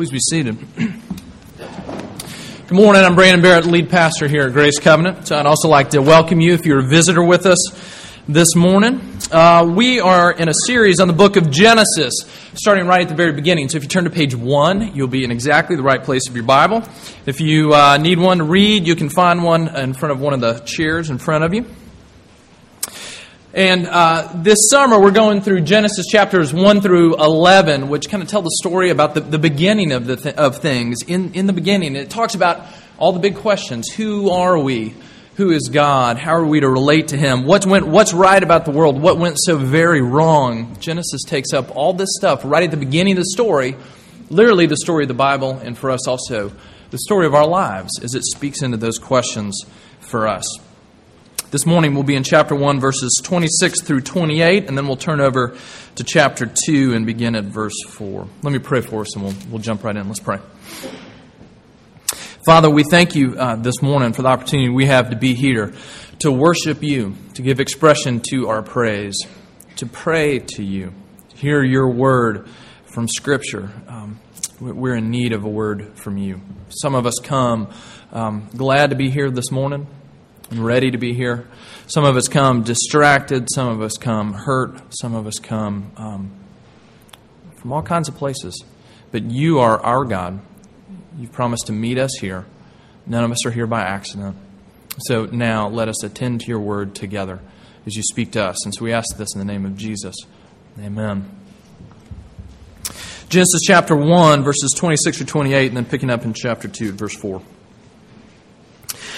Please be seated. Good morning. I'm Brandon Barrett, lead pastor here at Grace Covenant. So I'd also like to welcome you if you're a visitor with us this morning. Uh, we are in a series on the book of Genesis, starting right at the very beginning. So if you turn to page one, you'll be in exactly the right place of your Bible. If you uh, need one to read, you can find one in front of one of the chairs in front of you. And uh, this summer, we're going through Genesis chapters 1 through 11, which kind of tell the story about the, the beginning of, the th- of things. In, in the beginning, it talks about all the big questions Who are we? Who is God? How are we to relate to Him? What went, what's right about the world? What went so very wrong? Genesis takes up all this stuff right at the beginning of the story, literally the story of the Bible, and for us also, the story of our lives as it speaks into those questions for us. This morning we'll be in chapter 1, verses 26 through 28, and then we'll turn over to chapter 2 and begin at verse 4. Let me pray for us and we'll, we'll jump right in. Let's pray. Father, we thank you uh, this morning for the opportunity we have to be here, to worship you, to give expression to our praise, to pray to you, to hear your word from Scripture. Um, we're in need of a word from you. Some of us come um, glad to be here this morning and ready to be here. Some of us come distracted, some of us come hurt, some of us come um, from all kinds of places. But you are our God. You've promised to meet us here. None of us are here by accident. So now let us attend to your word together as you speak to us. And so we ask this in the name of Jesus. Amen. Genesis chapter 1, verses 26 through 28, and then picking up in chapter 2, verse 4.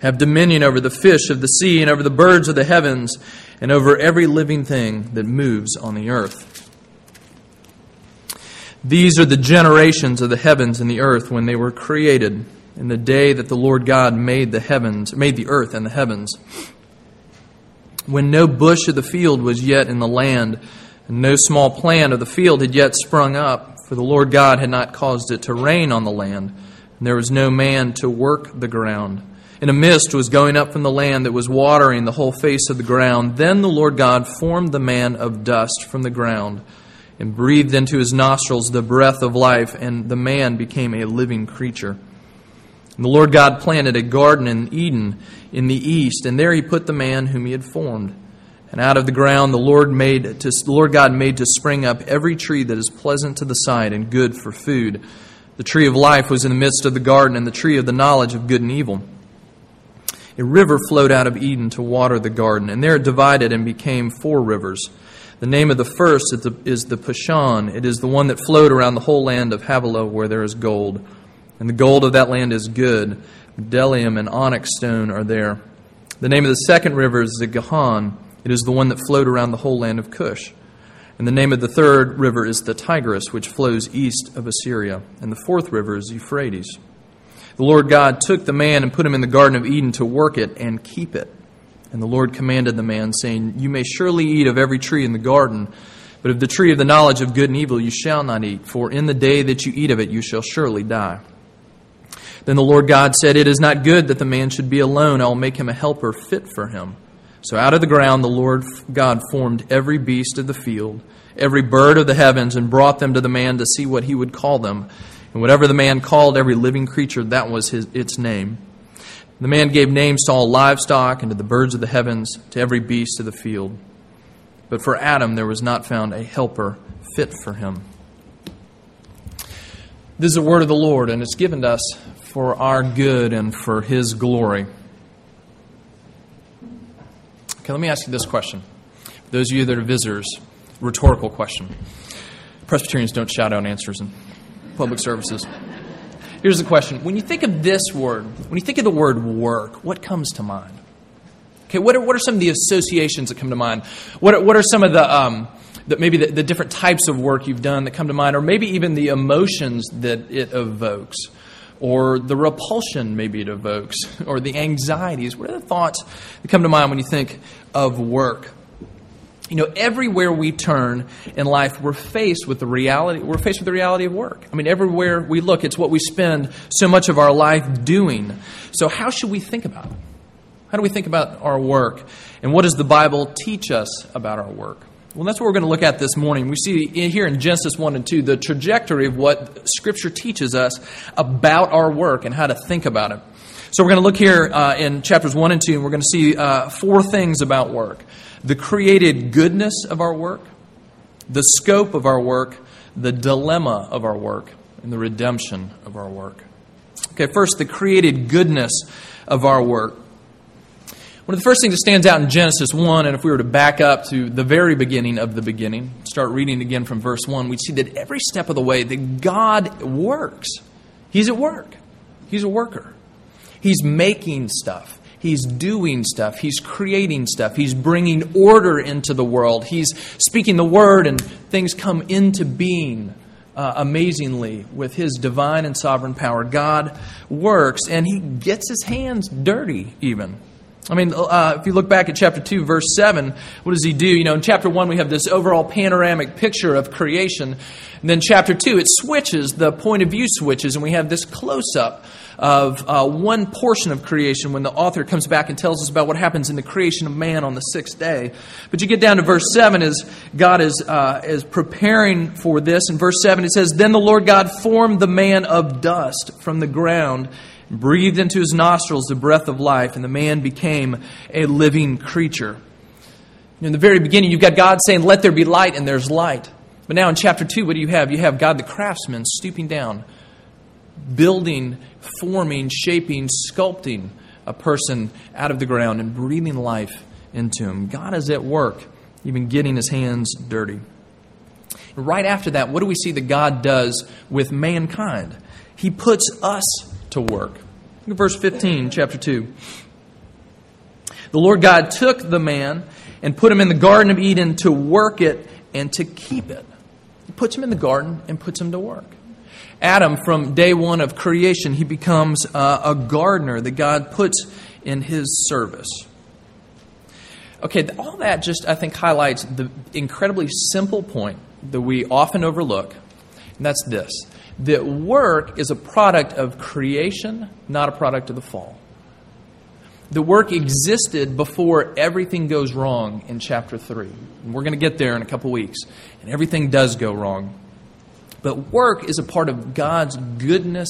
have dominion over the fish of the sea and over the birds of the heavens and over every living thing that moves on the earth. These are the generations of the heavens and the earth when they were created in the day that the Lord God made the heavens, made the earth and the heavens. When no bush of the field was yet in the land, and no small plant of the field had yet sprung up, for the Lord God had not caused it to rain on the land, and there was no man to work the ground and a mist was going up from the land that was watering the whole face of the ground. Then the Lord God formed the man of dust from the ground and breathed into his nostrils the breath of life, and the man became a living creature. And the Lord God planted a garden in Eden in the east, and there he put the man whom he had formed. And out of the ground the Lord made to, Lord God made to spring up every tree that is pleasant to the sight and good for food. The tree of life was in the midst of the garden, and the tree of the knowledge of good and evil. A river flowed out of Eden to water the garden, and there it divided and became four rivers. The name of the first is the, is Pishon. It is the one that flowed around the whole land of Havilah where there is gold. And the gold of that land is good. Bdellium and onyx stone are there. The name of the second river is the Gihon. It is the one that flowed around the whole land of Cush. And the name of the third river is the Tigris, which flows east of Assyria. And the fourth river is Euphrates. The Lord God took the man and put him in the Garden of Eden to work it and keep it. And the Lord commanded the man, saying, You may surely eat of every tree in the garden, but of the tree of the knowledge of good and evil you shall not eat, for in the day that you eat of it you shall surely die. Then the Lord God said, It is not good that the man should be alone. I will make him a helper fit for him. So out of the ground the Lord God formed every beast of the field, every bird of the heavens, and brought them to the man to see what he would call them. And whatever the man called every living creature, that was his, its name. The man gave names to all livestock and to the birds of the heavens, to every beast of the field. But for Adam there was not found a helper fit for him. This is the word of the Lord, and it's given to us for our good and for his glory. Okay, let me ask you this question. Those of you that are visitors, rhetorical question. Presbyterians don't shout out answers and public services. Here's the question When you think of this word, when you think of the word work, what comes to mind? Okay, what are, what are some of the associations that come to mind? What are, what are some of the, um, the maybe the, the different types of work you've done that come to mind, or maybe even the emotions that it evokes? or the repulsion maybe it evokes, or the anxieties? What are the thoughts that come to mind when you think of work? You know, everywhere we turn in life, we're faced with the reality. We're faced with the reality of work. I mean, everywhere we look, it's what we spend so much of our life doing. So, how should we think about it? How do we think about our work? And what does the Bible teach us about our work? Well, that's what we're going to look at this morning. We see here in Genesis 1 and 2 the trajectory of what Scripture teaches us about our work and how to think about it. So, we're going to look here uh, in chapters 1 and 2, and we're going to see uh, four things about work the created goodness of our work, the scope of our work, the dilemma of our work, and the redemption of our work. Okay, first, the created goodness of our work. One of the first things that stands out in Genesis 1, and if we were to back up to the very beginning of the beginning, start reading again from verse 1, we'd see that every step of the way that God works. He's at work, He's a worker. He's making stuff. He's doing stuff. He's creating stuff. He's bringing order into the world. He's speaking the word, and things come into being uh, amazingly with His divine and sovereign power. God works, and He gets His hands dirty, even. I mean, uh, if you look back at chapter 2, verse 7, what does he do? You know, in chapter 1, we have this overall panoramic picture of creation. And then chapter 2, it switches, the point of view switches, and we have this close up of uh, one portion of creation when the author comes back and tells us about what happens in the creation of man on the sixth day. But you get down to verse 7 as God is, uh, is preparing for this. In verse 7, it says, Then the Lord God formed the man of dust from the ground, breathed into his nostrils the breath of life, and the man became a living creature. In the very beginning, you've got God saying, Let there be light, and there's light. But now in chapter 2, what do you have? You have God the craftsman stooping down, building forming, shaping, sculpting a person out of the ground and breathing life into him. God is at work, even getting his hands dirty. Right after that, what do we see that God does with mankind? He puts us to work. Look at verse 15, chapter 2. The Lord God took the man and put him in the Garden of Eden to work it and to keep it. He puts him in the garden and puts him to work. Adam, from day one of creation, he becomes uh, a gardener that God puts in his service. Okay, all that just, I think, highlights the incredibly simple point that we often overlook, and that's this that work is a product of creation, not a product of the fall. The work existed before everything goes wrong in chapter 3. And we're going to get there in a couple weeks. And everything does go wrong. But work is a part of God's goodness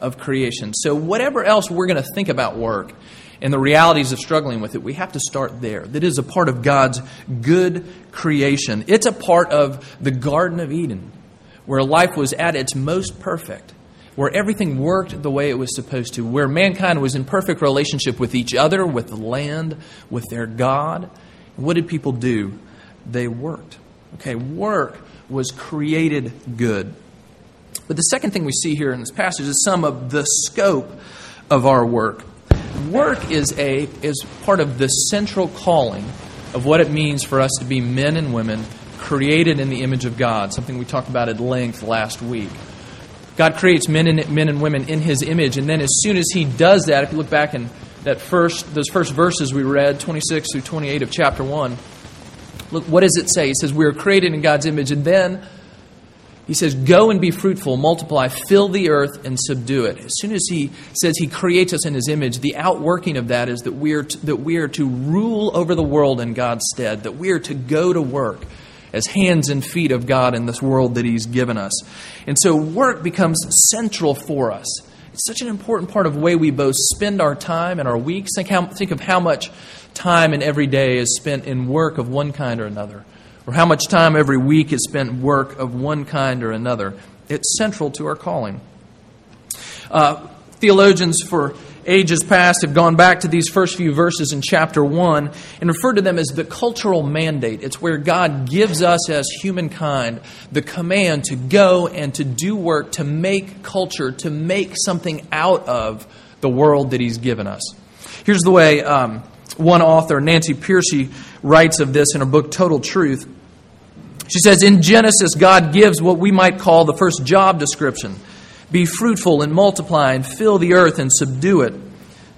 of creation. So, whatever else we're going to think about work and the realities of struggling with it, we have to start there. That is a part of God's good creation. It's a part of the Garden of Eden, where life was at its most perfect, where everything worked the way it was supposed to, where mankind was in perfect relationship with each other, with the land, with their God. what did people do? They worked. Okay, work was created good. But the second thing we see here in this passage is some of the scope of our work. Work is a is part of the central calling of what it means for us to be men and women created in the image of God, something we talked about at length last week. God creates men and men and women in his image, and then as soon as he does that, if you look back in that first those first verses we read, 26 through 28 of chapter 1, Look, what does it say? He says, We are created in God's image. And then he says, Go and be fruitful, multiply, fill the earth, and subdue it. As soon as he says he creates us in his image, the outworking of that is that we are to, that we are to rule over the world in God's stead, that we are to go to work as hands and feet of God in this world that he's given us. And so work becomes central for us. It's such an important part of the way we both spend our time and our weeks. Think, how, think of how much time in every day is spent in work of one kind or another, or how much time every week is spent work of one kind or another. It's central to our calling. Uh, theologians for ages past have gone back to these first few verses in chapter 1 and referred to them as the cultural mandate. It's where God gives us as humankind the command to go and to do work, to make culture, to make something out of the world that He's given us. Here's the way um, one author, Nancy Pearcey, writes of this in her book Total Truth. She says, In Genesis, God gives what we might call the first job description Be fruitful and multiply and fill the earth and subdue it.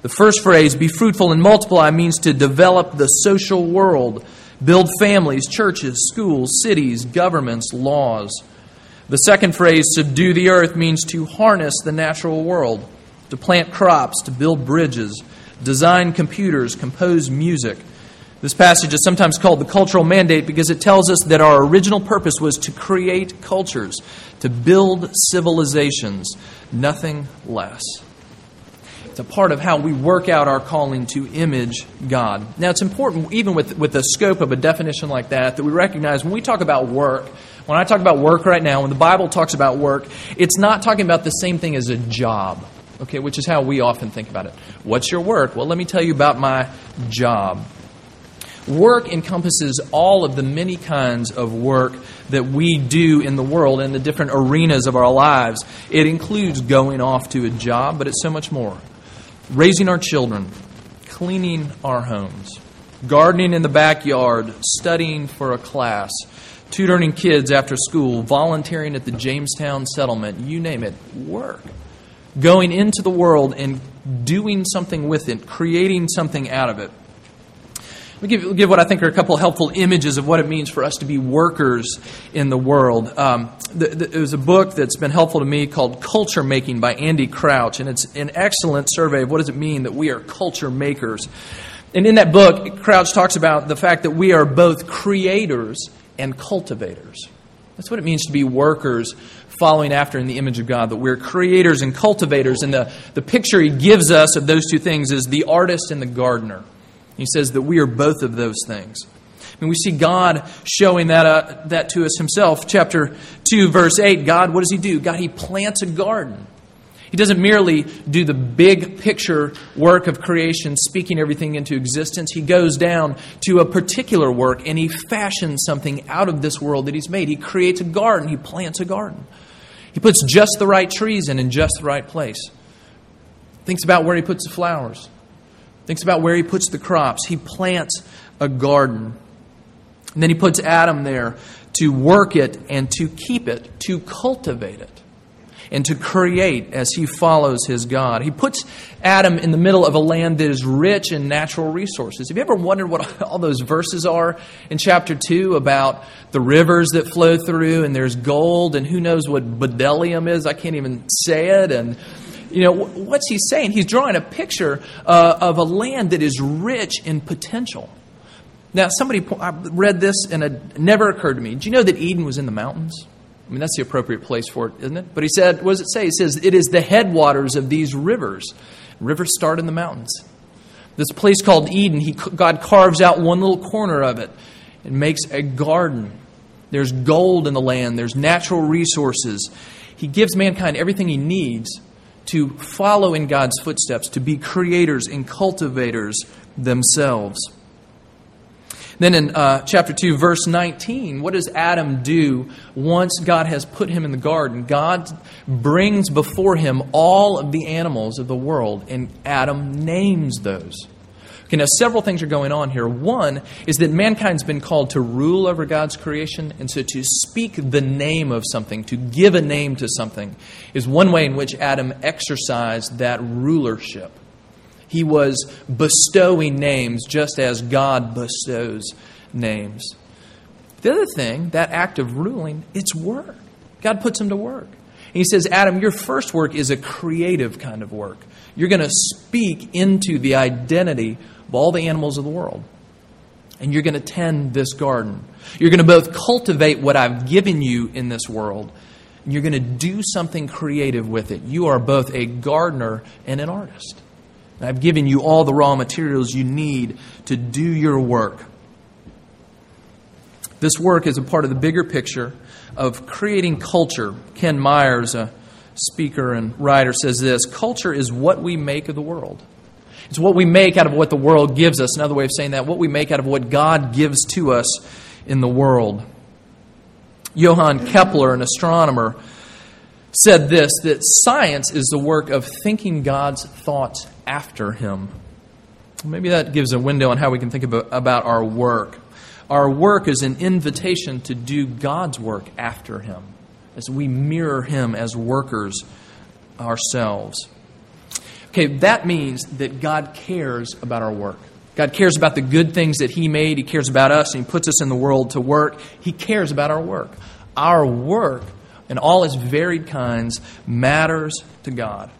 The first phrase, be fruitful and multiply, means to develop the social world, build families, churches, schools, cities, governments, laws. The second phrase, subdue the earth, means to harness the natural world, to plant crops, to build bridges, design computers, compose music. This passage is sometimes called the cultural mandate because it tells us that our original purpose was to create cultures, to build civilizations, nothing less. It's a part of how we work out our calling to image God. Now, it's important, even with, with the scope of a definition like that, that we recognize when we talk about work, when I talk about work right now, when the Bible talks about work, it's not talking about the same thing as a job, okay, which is how we often think about it. What's your work? Well, let me tell you about my job. Work encompasses all of the many kinds of work that we do in the world in the different arenas of our lives. It includes going off to a job, but it's so much more raising our children, cleaning our homes, gardening in the backyard, studying for a class, tutoring kids after school, volunteering at the Jamestown settlement, you name it, work. Going into the world and doing something with it, creating something out of it. Let me give, give what I think are a couple helpful images of what it means for us to be workers in the world. Um, the, the, there's a book that's been helpful to me called Culture Making by Andy Crouch, and it's an excellent survey of what does it mean that we are culture makers. And in that book, Crouch talks about the fact that we are both creators and cultivators. That's what it means to be workers following after in the image of God, that we're creators and cultivators. And the, the picture he gives us of those two things is the artist and the gardener. He says that we are both of those things. And we see God showing that, uh, that to us himself. Chapter 2, verse 8 God, what does he do? God, he plants a garden. He doesn't merely do the big picture work of creation, speaking everything into existence. He goes down to a particular work and he fashions something out of this world that he's made. He creates a garden, he plants a garden. He puts just the right trees in in just the right place. Thinks about where he puts the flowers thinks about where he puts the crops. He plants a garden. And then he puts Adam there to work it and to keep it, to cultivate it, and to create as he follows his God. He puts Adam in the middle of a land that is rich in natural resources. Have you ever wondered what all those verses are in chapter 2 about the rivers that flow through and there's gold and who knows what bdellium is? I can't even say it. And you know, what's he saying? He's drawing a picture uh, of a land that is rich in potential. Now, somebody I read this and it never occurred to me. Do you know that Eden was in the mountains? I mean, that's the appropriate place for it, isn't it? But he said, what does it say? He says, it is the headwaters of these rivers. Rivers start in the mountains. This place called Eden, he, God carves out one little corner of it and makes a garden. There's gold in the land, there's natural resources. He gives mankind everything he needs to follow in God's footsteps, to be creators and cultivators themselves. Then in uh, chapter 2, verse 19, what does Adam do once God has put him in the garden? God brings before him all of the animals of the world, and Adam names those. Okay, now several things are going on here. One is that mankind's been called to rule over God's creation, and so to speak the name of something, to give a name to something, is one way in which Adam exercised that rulership. He was bestowing names just as God bestows names. The other thing, that act of ruling, it's work. God puts him to work. And he says, Adam, your first work is a creative kind of work. You're going to speak into the identity of all the animals of the world. And you're going to tend this garden. You're going to both cultivate what I've given you in this world, and you're going to do something creative with it. You are both a gardener and an artist. I've given you all the raw materials you need to do your work. This work is a part of the bigger picture of creating culture. Ken Myers, a speaker and writer, says this Culture is what we make of the world. It's what we make out of what the world gives us. Another way of saying that, what we make out of what God gives to us in the world. Johann Kepler, an astronomer, said this that science is the work of thinking God's thoughts after Him. Maybe that gives a window on how we can think about, about our work. Our work is an invitation to do God's work after Him, as we mirror Him as workers ourselves. Okay, that means that God cares about our work. God cares about the good things that He made. He cares about us, and He puts us in the world to work. He cares about our work. Our work, in all its varied kinds, matters to God.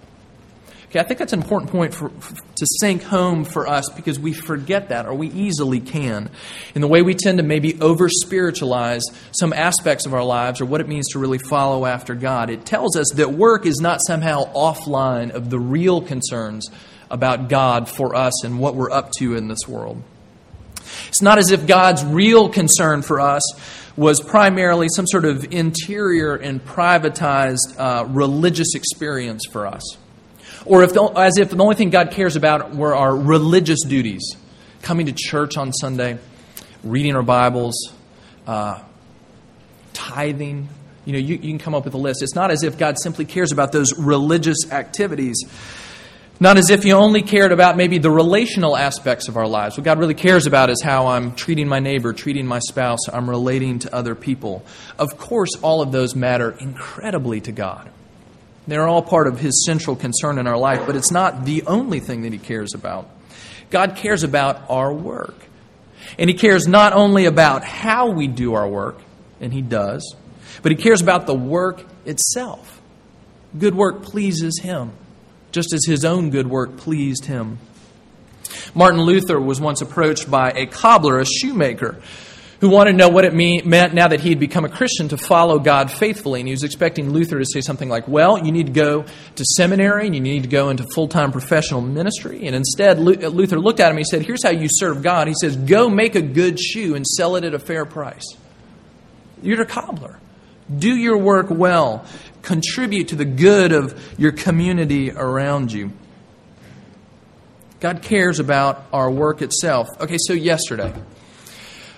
Okay, I think that's an important point for, to sink home for us because we forget that, or we easily can, in the way we tend to maybe over spiritualize some aspects of our lives or what it means to really follow after God. It tells us that work is not somehow offline of the real concerns about God for us and what we're up to in this world. It's not as if God's real concern for us was primarily some sort of interior and privatized uh, religious experience for us. Or if the, as if the only thing God cares about were our religious duties coming to church on Sunday, reading our Bibles, uh, tithing. You know, you, you can come up with a list. It's not as if God simply cares about those religious activities. Not as if He only cared about maybe the relational aspects of our lives. What God really cares about is how I'm treating my neighbor, treating my spouse, I'm relating to other people. Of course, all of those matter incredibly to God. They're all part of His central concern in our life, but it's not the only thing that He cares about. God cares about our work. And He cares not only about how we do our work, and He does, but He cares about the work itself. Good work pleases Him, just as His own good work pleased Him. Martin Luther was once approached by a cobbler, a shoemaker, who wanted to know what it mean, meant now that he had become a Christian to follow God faithfully. And he was expecting Luther to say something like, Well, you need to go to seminary and you need to go into full time professional ministry. And instead, uh, Luther looked at him and he said, Here's how you serve God. He says, Go make a good shoe and sell it at a fair price. You're a cobbler. Do your work well, contribute to the good of your community around you. God cares about our work itself. Okay, so yesterday.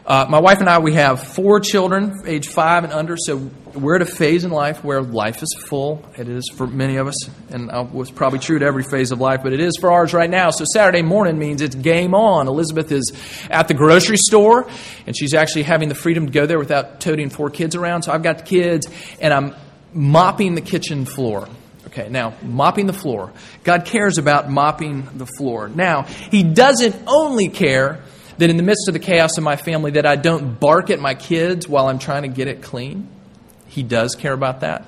Uh, my wife and I, we have four children, age five and under, so we're at a phase in life where life is full. It is for many of us, and it was probably true to every phase of life, but it is for ours right now. So Saturday morning means it's game on. Elizabeth is at the grocery store, and she's actually having the freedom to go there without toting four kids around. So I've got the kids, and I'm mopping the kitchen floor. Okay, now, mopping the floor. God cares about mopping the floor. Now, He doesn't only care that in the midst of the chaos in my family that I don't bark at my kids while I'm trying to get it clean. He does care about that.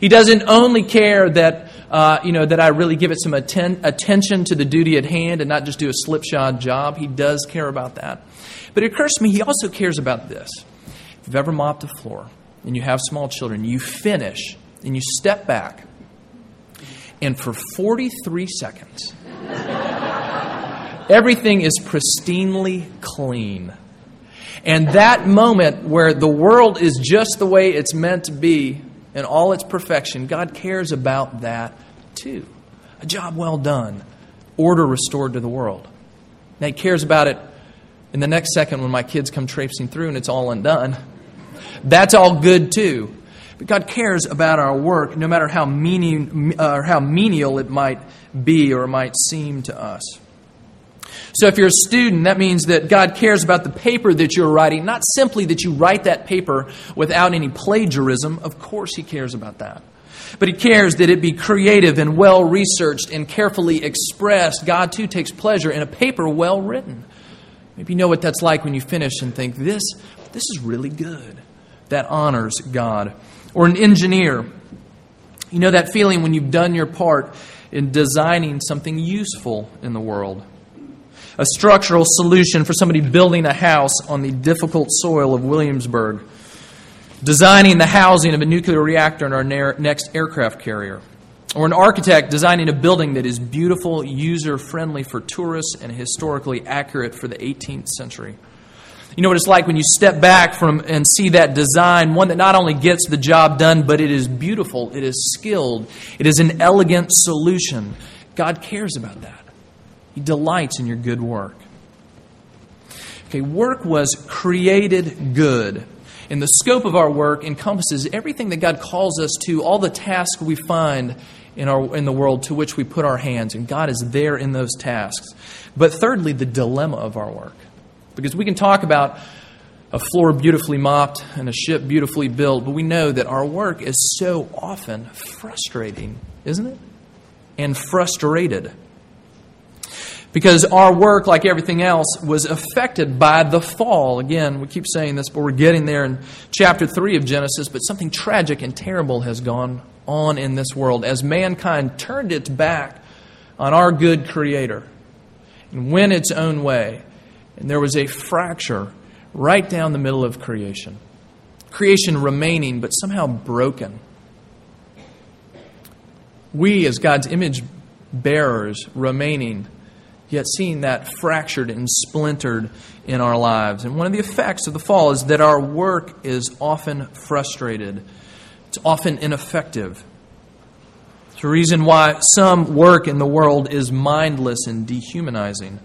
He doesn't only care that uh, you know that I really give it some atten- attention to the duty at hand and not just do a slipshod job. He does care about that. But it occurs to me he also cares about this. If you've ever mopped a floor and you have small children, you finish and you step back, and for 43 seconds. Everything is pristinely clean. And that moment where the world is just the way it's meant to be in all its perfection, God cares about that too. A job well done, order restored to the world. Now, He cares about it in the next second when my kids come traipsing through and it's all undone. That's all good too. But God cares about our work, no matter how, meaning, uh, or how menial it might be or might seem to us. So if you're a student, that means that God cares about the paper that you're writing, not simply that you write that paper without any plagiarism. Of course, He cares about that. But He cares that it be creative and well researched and carefully expressed. God, too, takes pleasure in a paper well written. Maybe you know what that's like when you finish and think, this, this is really good. That honors God. Or an engineer. You know that feeling when you've done your part in designing something useful in the world a structural solution for somebody building a house on the difficult soil of Williamsburg, designing the housing of a nuclear reactor in our next aircraft carrier, or an architect designing a building that is beautiful, user friendly for tourists, and historically accurate for the 18th century. You know what it's like when you step back from and see that design, one that not only gets the job done, but it is beautiful, it is skilled, it is an elegant solution. God cares about that. He delights in your good work. Okay, work was created good. And the scope of our work encompasses everything that God calls us to, all the tasks we find in, our, in the world to which we put our hands. And God is there in those tasks. But thirdly, the dilemma of our work. Because we can talk about a floor beautifully mopped and a ship beautifully built, but we know that our work is so often frustrating, isn't it? And frustrated. Because our work, like everything else, was affected by the fall. Again, we keep saying this, but we're getting there in chapter 3 of Genesis. But something tragic and terrible has gone on in this world as mankind turned its back on our good Creator and went its own way. And there was a fracture right down the middle of creation. Creation remaining, but somehow broken. We, as God's image bearers, remaining yet seeing that fractured and splintered in our lives. And one of the effects of the fall is that our work is often frustrated, it's often ineffective. It's the reason why some work in the world is mindless and dehumanizing.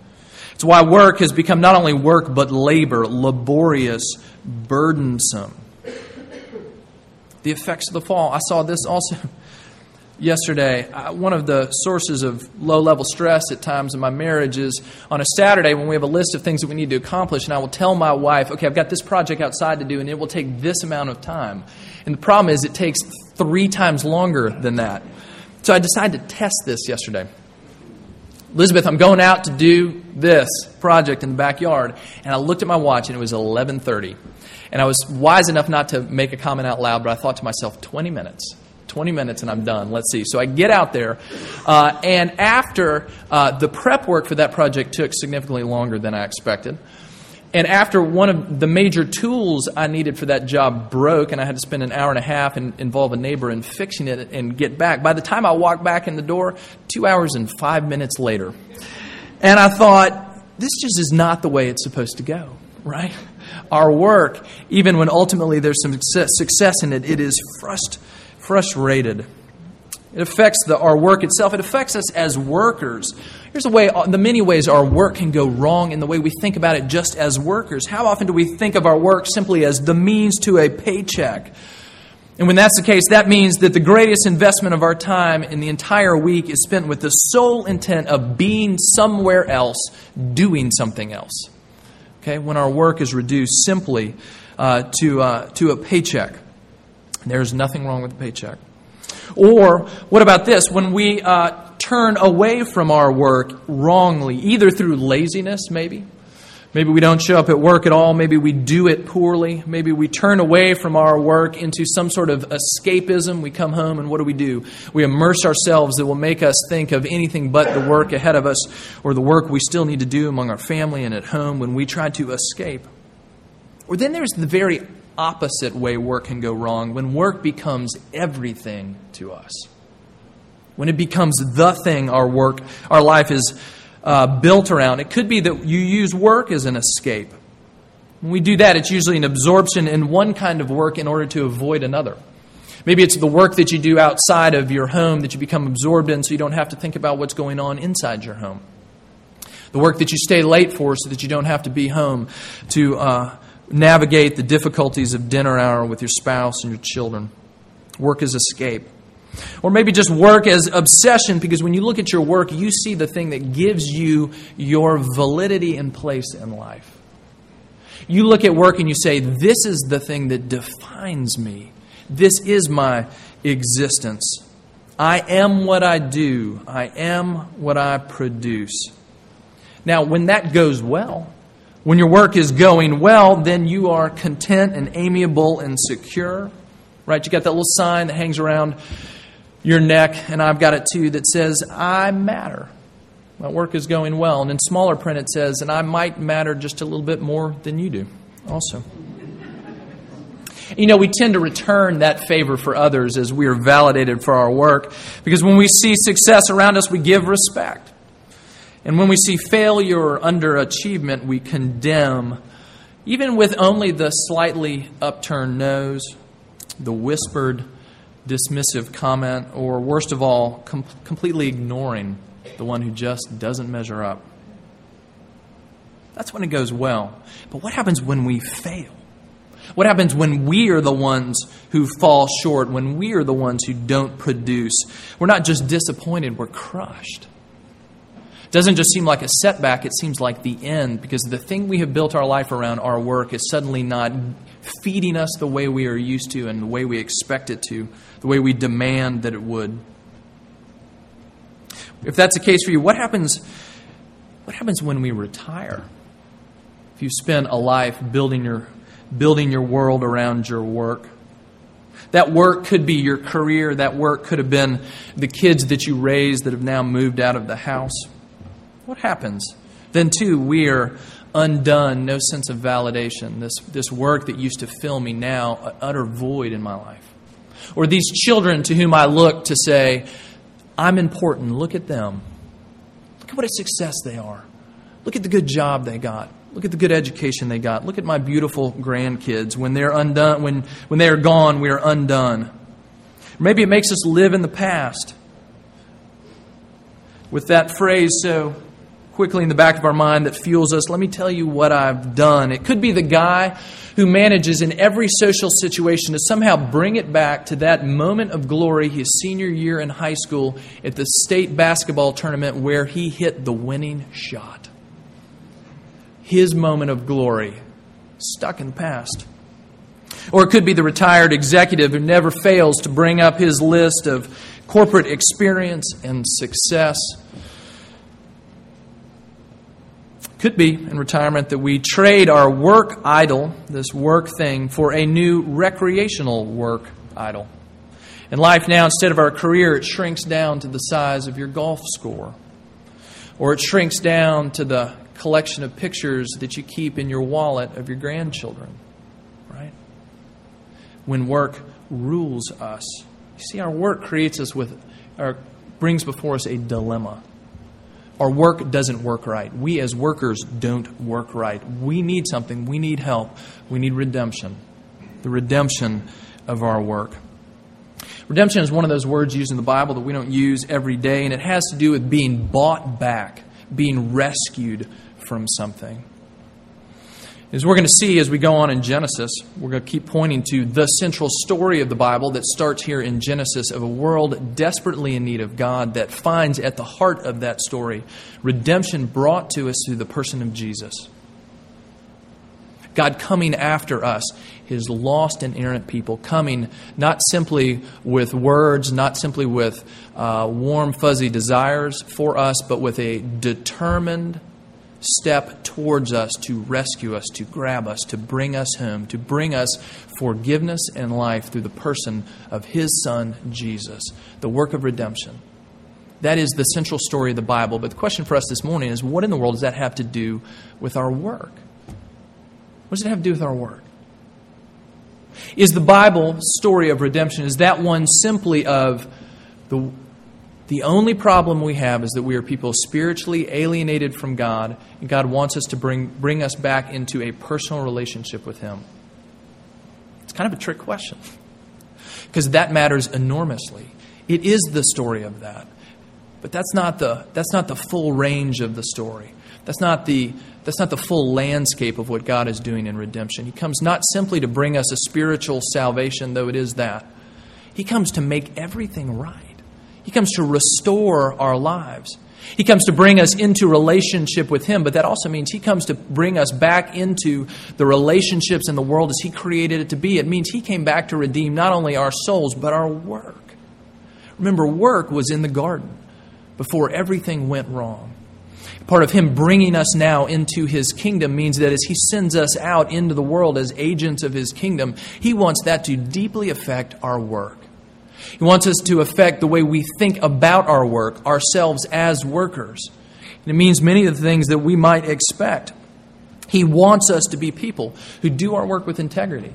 It's why work has become not only work, but labor, laborious, burdensome. The effects of the fall. I saw this also yesterday. Uh, one of the sources of low level stress at times in my marriage is on a Saturday when we have a list of things that we need to accomplish, and I will tell my wife, okay, I've got this project outside to do, and it will take this amount of time. And the problem is, it takes three times longer than that. So I decided to test this yesterday. Elizabeth, I'm going out to do this project in the backyard, and I looked at my watch, and it was 11:30. And I was wise enough not to make a comment out loud, but I thought to myself, 20 minutes 20 minutes and I'm done. Let's see. So I get out there, uh, and after uh, the prep work for that project took significantly longer than I expected. And after one of the major tools I needed for that job broke, and I had to spend an hour and a half and involve a neighbor in fixing it and get back, by the time I walked back in the door, two hours and five minutes later. And I thought, this just is not the way it's supposed to go, right? Our work, even when ultimately there's some success in it, it is frustrating frustrated. It affects the, our work itself. It affects us as workers. Here's the way, the many ways our work can go wrong in the way we think about it just as workers. How often do we think of our work simply as the means to a paycheck? And when that's the case, that means that the greatest investment of our time in the entire week is spent with the sole intent of being somewhere else, doing something else. Okay? When our work is reduced simply uh, to, uh, to a paycheck. There's nothing wrong with the paycheck. Or what about this? When we uh, turn away from our work wrongly, either through laziness, maybe. Maybe we don't show up at work at all. Maybe we do it poorly. Maybe we turn away from our work into some sort of escapism. We come home and what do we do? We immerse ourselves that will make us think of anything but the work ahead of us or the work we still need to do among our family and at home when we try to escape. Or then there's the very opposite way work can go wrong when work becomes everything to us. When it becomes the thing our work, our life is uh, built around. It could be that you use work as an escape. When we do that, it's usually an absorption in one kind of work in order to avoid another. Maybe it's the work that you do outside of your home that you become absorbed in so you don't have to think about what's going on inside your home. The work that you stay late for so that you don't have to be home to uh, navigate the difficulties of dinner hour with your spouse and your children. Work as escape. Or maybe just work as obsession because when you look at your work, you see the thing that gives you your validity and place in life. You look at work and you say, This is the thing that defines me. This is my existence. I am what I do, I am what I produce. Now, when that goes well, when your work is going well, then you are content and amiable and secure. Right? You got that little sign that hangs around your neck, and I've got it too, that says, I matter. My work is going well. And in smaller print, it says, and I might matter just a little bit more than you do, also. You know, we tend to return that favor for others as we are validated for our work because when we see success around us, we give respect. And when we see failure or underachievement, we condemn, even with only the slightly upturned nose, the whispered dismissive comment, or worst of all, com- completely ignoring the one who just doesn't measure up. That's when it goes well. But what happens when we fail? What happens when we are the ones who fall short, when we are the ones who don't produce? We're not just disappointed, we're crushed. Doesn't just seem like a setback, it seems like the end because the thing we have built our life around, our work, is suddenly not feeding us the way we are used to and the way we expect it to, the way we demand that it would. If that's the case for you, what happens, what happens when we retire? If you spend a life building your, building your world around your work, that work could be your career. That work could have been the kids that you raised that have now moved out of the house. What happens? Then, too, we are undone, no sense of validation. This, this work that used to fill me now, an utter void in my life. Or these children to whom I look to say, I'm important. Look at them. Look at what a success they are. Look at the good job they got. Look at the good education they got. Look at my beautiful grandkids. When they're undone, when, when they are gone, we are undone. Maybe it makes us live in the past. With that phrase so quickly in the back of our mind that fuels us, let me tell you what I've done. It could be the guy who manages in every social situation to somehow bring it back to that moment of glory, his senior year in high school at the state basketball tournament where he hit the winning shot. His moment of glory, stuck in the past. Or it could be the retired executive who never fails to bring up his list of corporate experience and success could be in retirement that we trade our work idol, this work thing, for a new recreational work idol. In life now, instead of our career, it shrinks down to the size of your golf score. Or it shrinks down to the collection of pictures that you keep in your wallet of your grandchildren. Right? When work rules us. You see, our work creates us with, or brings before us a dilemma. Our work doesn't work right. We as workers don't work right. We need something. We need help. We need redemption. The redemption of our work. Redemption is one of those words used in the Bible that we don't use every day, and it has to do with being bought back, being rescued from something. As we're going to see as we go on in Genesis, we're going to keep pointing to the central story of the Bible that starts here in Genesis of a world desperately in need of God that finds at the heart of that story redemption brought to us through the person of Jesus. God coming after us, his lost and errant people, coming not simply with words, not simply with uh, warm, fuzzy desires for us, but with a determined, step towards us to rescue us, to grab us, to bring us home, to bring us forgiveness and life through the person of His Son, Jesus, the work of redemption. That is the central story of the Bible. But the question for us this morning is what in the world does that have to do with our work? What does it have to do with our work? Is the Bible story of redemption, is that one simply of the the only problem we have is that we are people spiritually alienated from God, and God wants us to bring, bring us back into a personal relationship with Him. It's kind of a trick question because that matters enormously. It is the story of that. But that's not the, that's not the full range of the story. That's not, the, that's not the full landscape of what God is doing in redemption. He comes not simply to bring us a spiritual salvation, though it is that. He comes to make everything right. He comes to restore our lives. He comes to bring us into relationship with Him, but that also means He comes to bring us back into the relationships in the world as He created it to be. It means He came back to redeem not only our souls, but our work. Remember, work was in the garden before everything went wrong. Part of Him bringing us now into His kingdom means that as He sends us out into the world as agents of His kingdom, He wants that to deeply affect our work. He wants us to affect the way we think about our work, ourselves as workers. And it means many of the things that we might expect. He wants us to be people who do our work with integrity.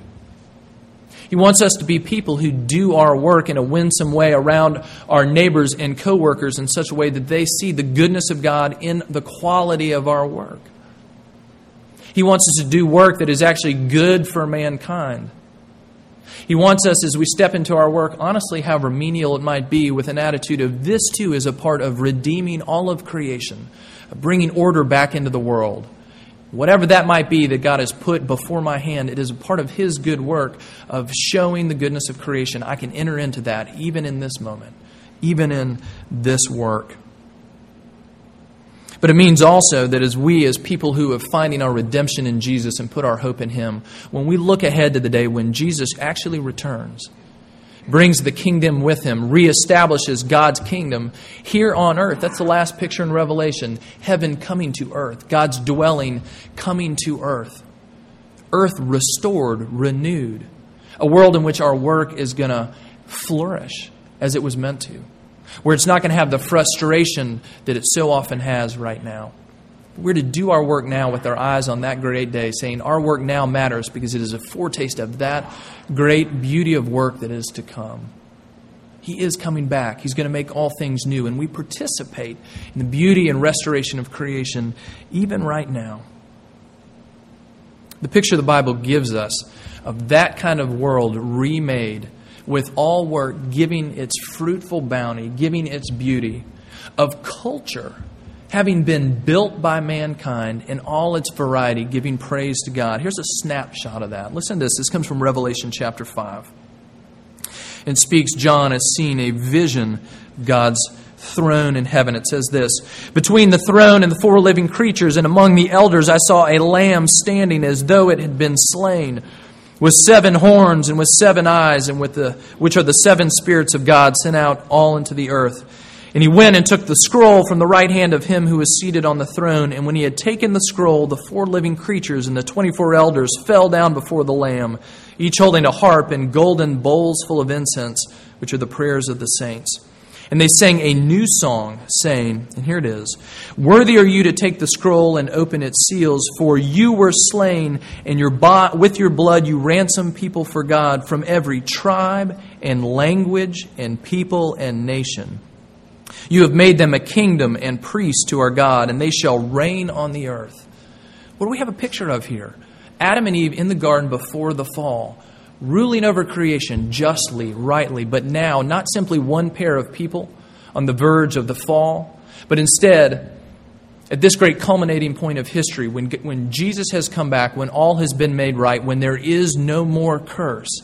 He wants us to be people who do our work in a winsome way around our neighbors and coworkers in such a way that they see the goodness of God in the quality of our work. He wants us to do work that is actually good for mankind. He wants us, as we step into our work, honestly, however menial it might be, with an attitude of this too is a part of redeeming all of creation, of bringing order back into the world. Whatever that might be that God has put before my hand, it is a part of His good work of showing the goodness of creation. I can enter into that even in this moment, even in this work. But it means also that as we, as people who have finding our redemption in Jesus and put our hope in Him, when we look ahead to the day when Jesus actually returns, brings the kingdom with Him, reestablishes God's kingdom here on earth. That's the last picture in Revelation heaven coming to earth, God's dwelling coming to earth. Earth restored, renewed. A world in which our work is going to flourish as it was meant to where it's not going to have the frustration that it so often has right now. We're to do our work now with our eyes on that great day, saying our work now matters because it is a foretaste of that great beauty of work that is to come. He is coming back. He's going to make all things new, and we participate in the beauty and restoration of creation even right now. The picture the Bible gives us of that kind of world remade with all work giving its fruitful bounty, giving its beauty, of culture having been built by mankind in all its variety, giving praise to God. Here's a snapshot of that. Listen to this. This comes from Revelation chapter 5. And speaks, John has seen a vision, God's throne in heaven. It says this Between the throne and the four living creatures, and among the elders, I saw a lamb standing as though it had been slain with seven horns and with seven eyes, and with the which are the seven spirits of God sent out all into the earth. And he went and took the scroll from the right hand of him who was seated on the throne. And when he had taken the scroll, the four living creatures and the twenty four elders fell down before the Lamb, each holding a harp and golden bowls full of incense, which are the prayers of the saints. And they sang a new song, saying, and here it is Worthy are you to take the scroll and open its seals, for you were slain, and your bo- with your blood you ransomed people for God from every tribe and language and people and nation. You have made them a kingdom and priests to our God, and they shall reign on the earth. What do we have a picture of here? Adam and Eve in the garden before the fall ruling over creation justly, rightly, but now not simply one pair of people on the verge of the fall, but instead, at this great culminating point of history, when, when Jesus has come back, when all has been made right, when there is no more curse,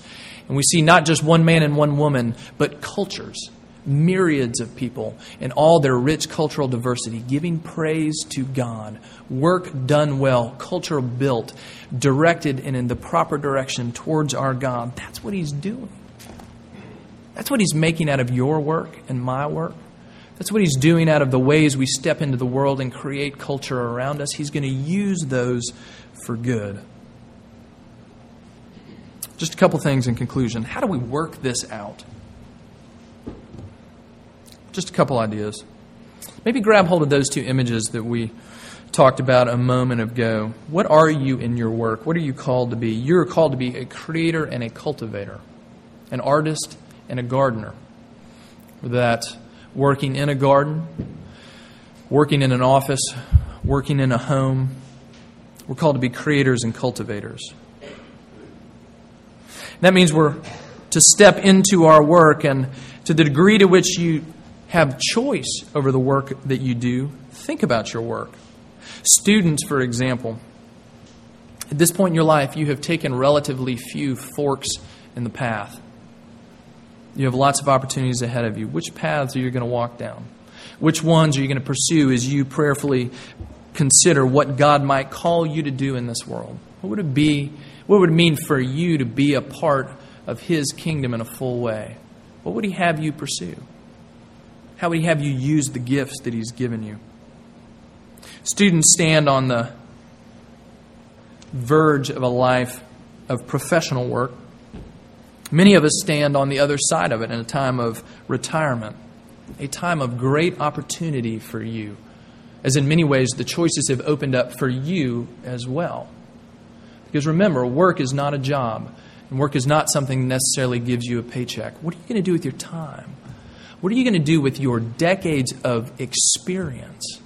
and we see not just one man and one woman, but cultures myriads of people in all their rich cultural diversity, giving praise to God. Work done well, culture built, directed and in the proper direction towards our God. That's what He's doing. That's what He's making out of your work and my work. That's what He's doing out of the ways we step into the world and create culture around us. He's going to use those for good. Just a couple things in conclusion. How do we work this out? Just a couple ideas. Maybe grab hold of those two images that we talked about a moment ago. What are you in your work? What are you called to be? You're called to be a creator and a cultivator, an artist and a gardener. That working in a garden, working in an office, working in a home, we're called to be creators and cultivators. That means we're to step into our work and to the degree to which you have choice over the work that you do, think about your work. Students, for example, at this point in your life, you have taken relatively few forks in the path. You have lots of opportunities ahead of you. Which paths are you going to walk down? Which ones are you going to pursue as you prayerfully consider what God might call you to do in this world? What would it be? What would it mean for you to be a part of His kingdom in a full way? What would He have you pursue? How would He have you use the gifts that He's given you? Students stand on the verge of a life of professional work. Many of us stand on the other side of it in a time of retirement, a time of great opportunity for you, as in many ways the choices have opened up for you as well. Because remember, work is not a job, and work is not something that necessarily gives you a paycheck. What are you going to do with your time? What are you going to do with your decades of experience?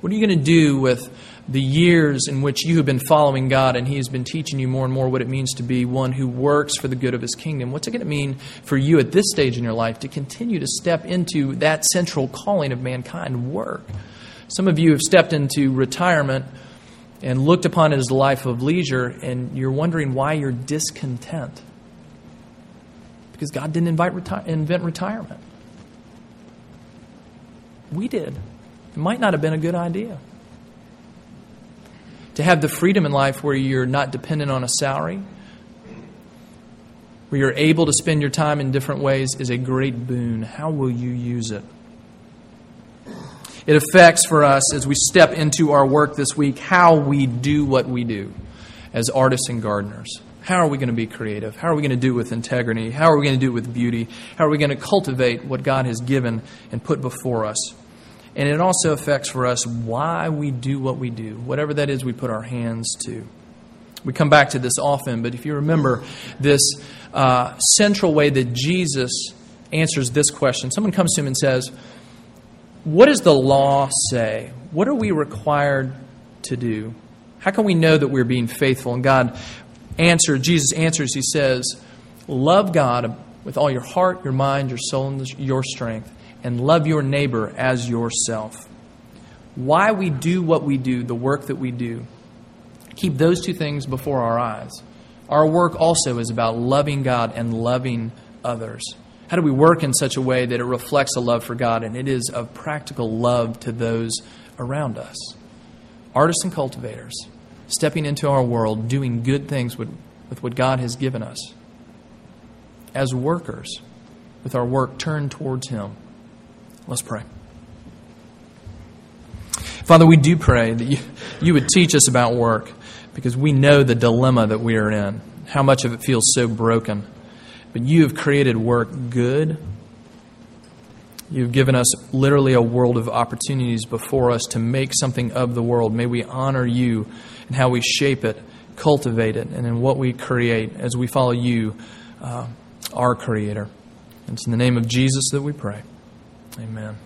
What are you going to do with the years in which you have been following God and He has been teaching you more and more what it means to be one who works for the good of His kingdom? What's it going to mean for you at this stage in your life to continue to step into that central calling of mankind work? Some of you have stepped into retirement and looked upon it as a life of leisure, and you're wondering why you're discontent because God didn't invite reti- invent retirement. We did. it might not have been a good idea. To have the freedom in life where you're not dependent on a salary, where you're able to spend your time in different ways, is a great boon. How will you use it? It affects for us as we step into our work this week how we do what we do as artists and gardeners. How are we going to be creative? How are we going to do it with integrity? How are we going to do it with beauty? How are we going to cultivate what God has given and put before us? And it also affects for us why we do what we do, whatever that is we put our hands to. We come back to this often, but if you remember this uh, central way that Jesus answers this question, someone comes to him and says, What does the law say? What are we required to do? How can we know that we're being faithful? And God answer, Jesus answers, he says, Love God with all your heart, your mind, your soul, and your strength, and love your neighbor as yourself. Why we do what we do, the work that we do, keep those two things before our eyes. Our work also is about loving God and loving others. How do we work in such a way that it reflects a love for God and it is of practical love to those around us? Artists and cultivators stepping into our world, doing good things with, with what God has given us. As workers, with our work turned towards Him. Let's pray. Father, we do pray that you, you would teach us about work because we know the dilemma that we are in, how much of it feels so broken. But you have created work good You've given us literally a world of opportunities before us to make something of the world. May we honor you in how we shape it, cultivate it, and in what we create as we follow you, uh, our Creator. And it's in the name of Jesus that we pray. Amen.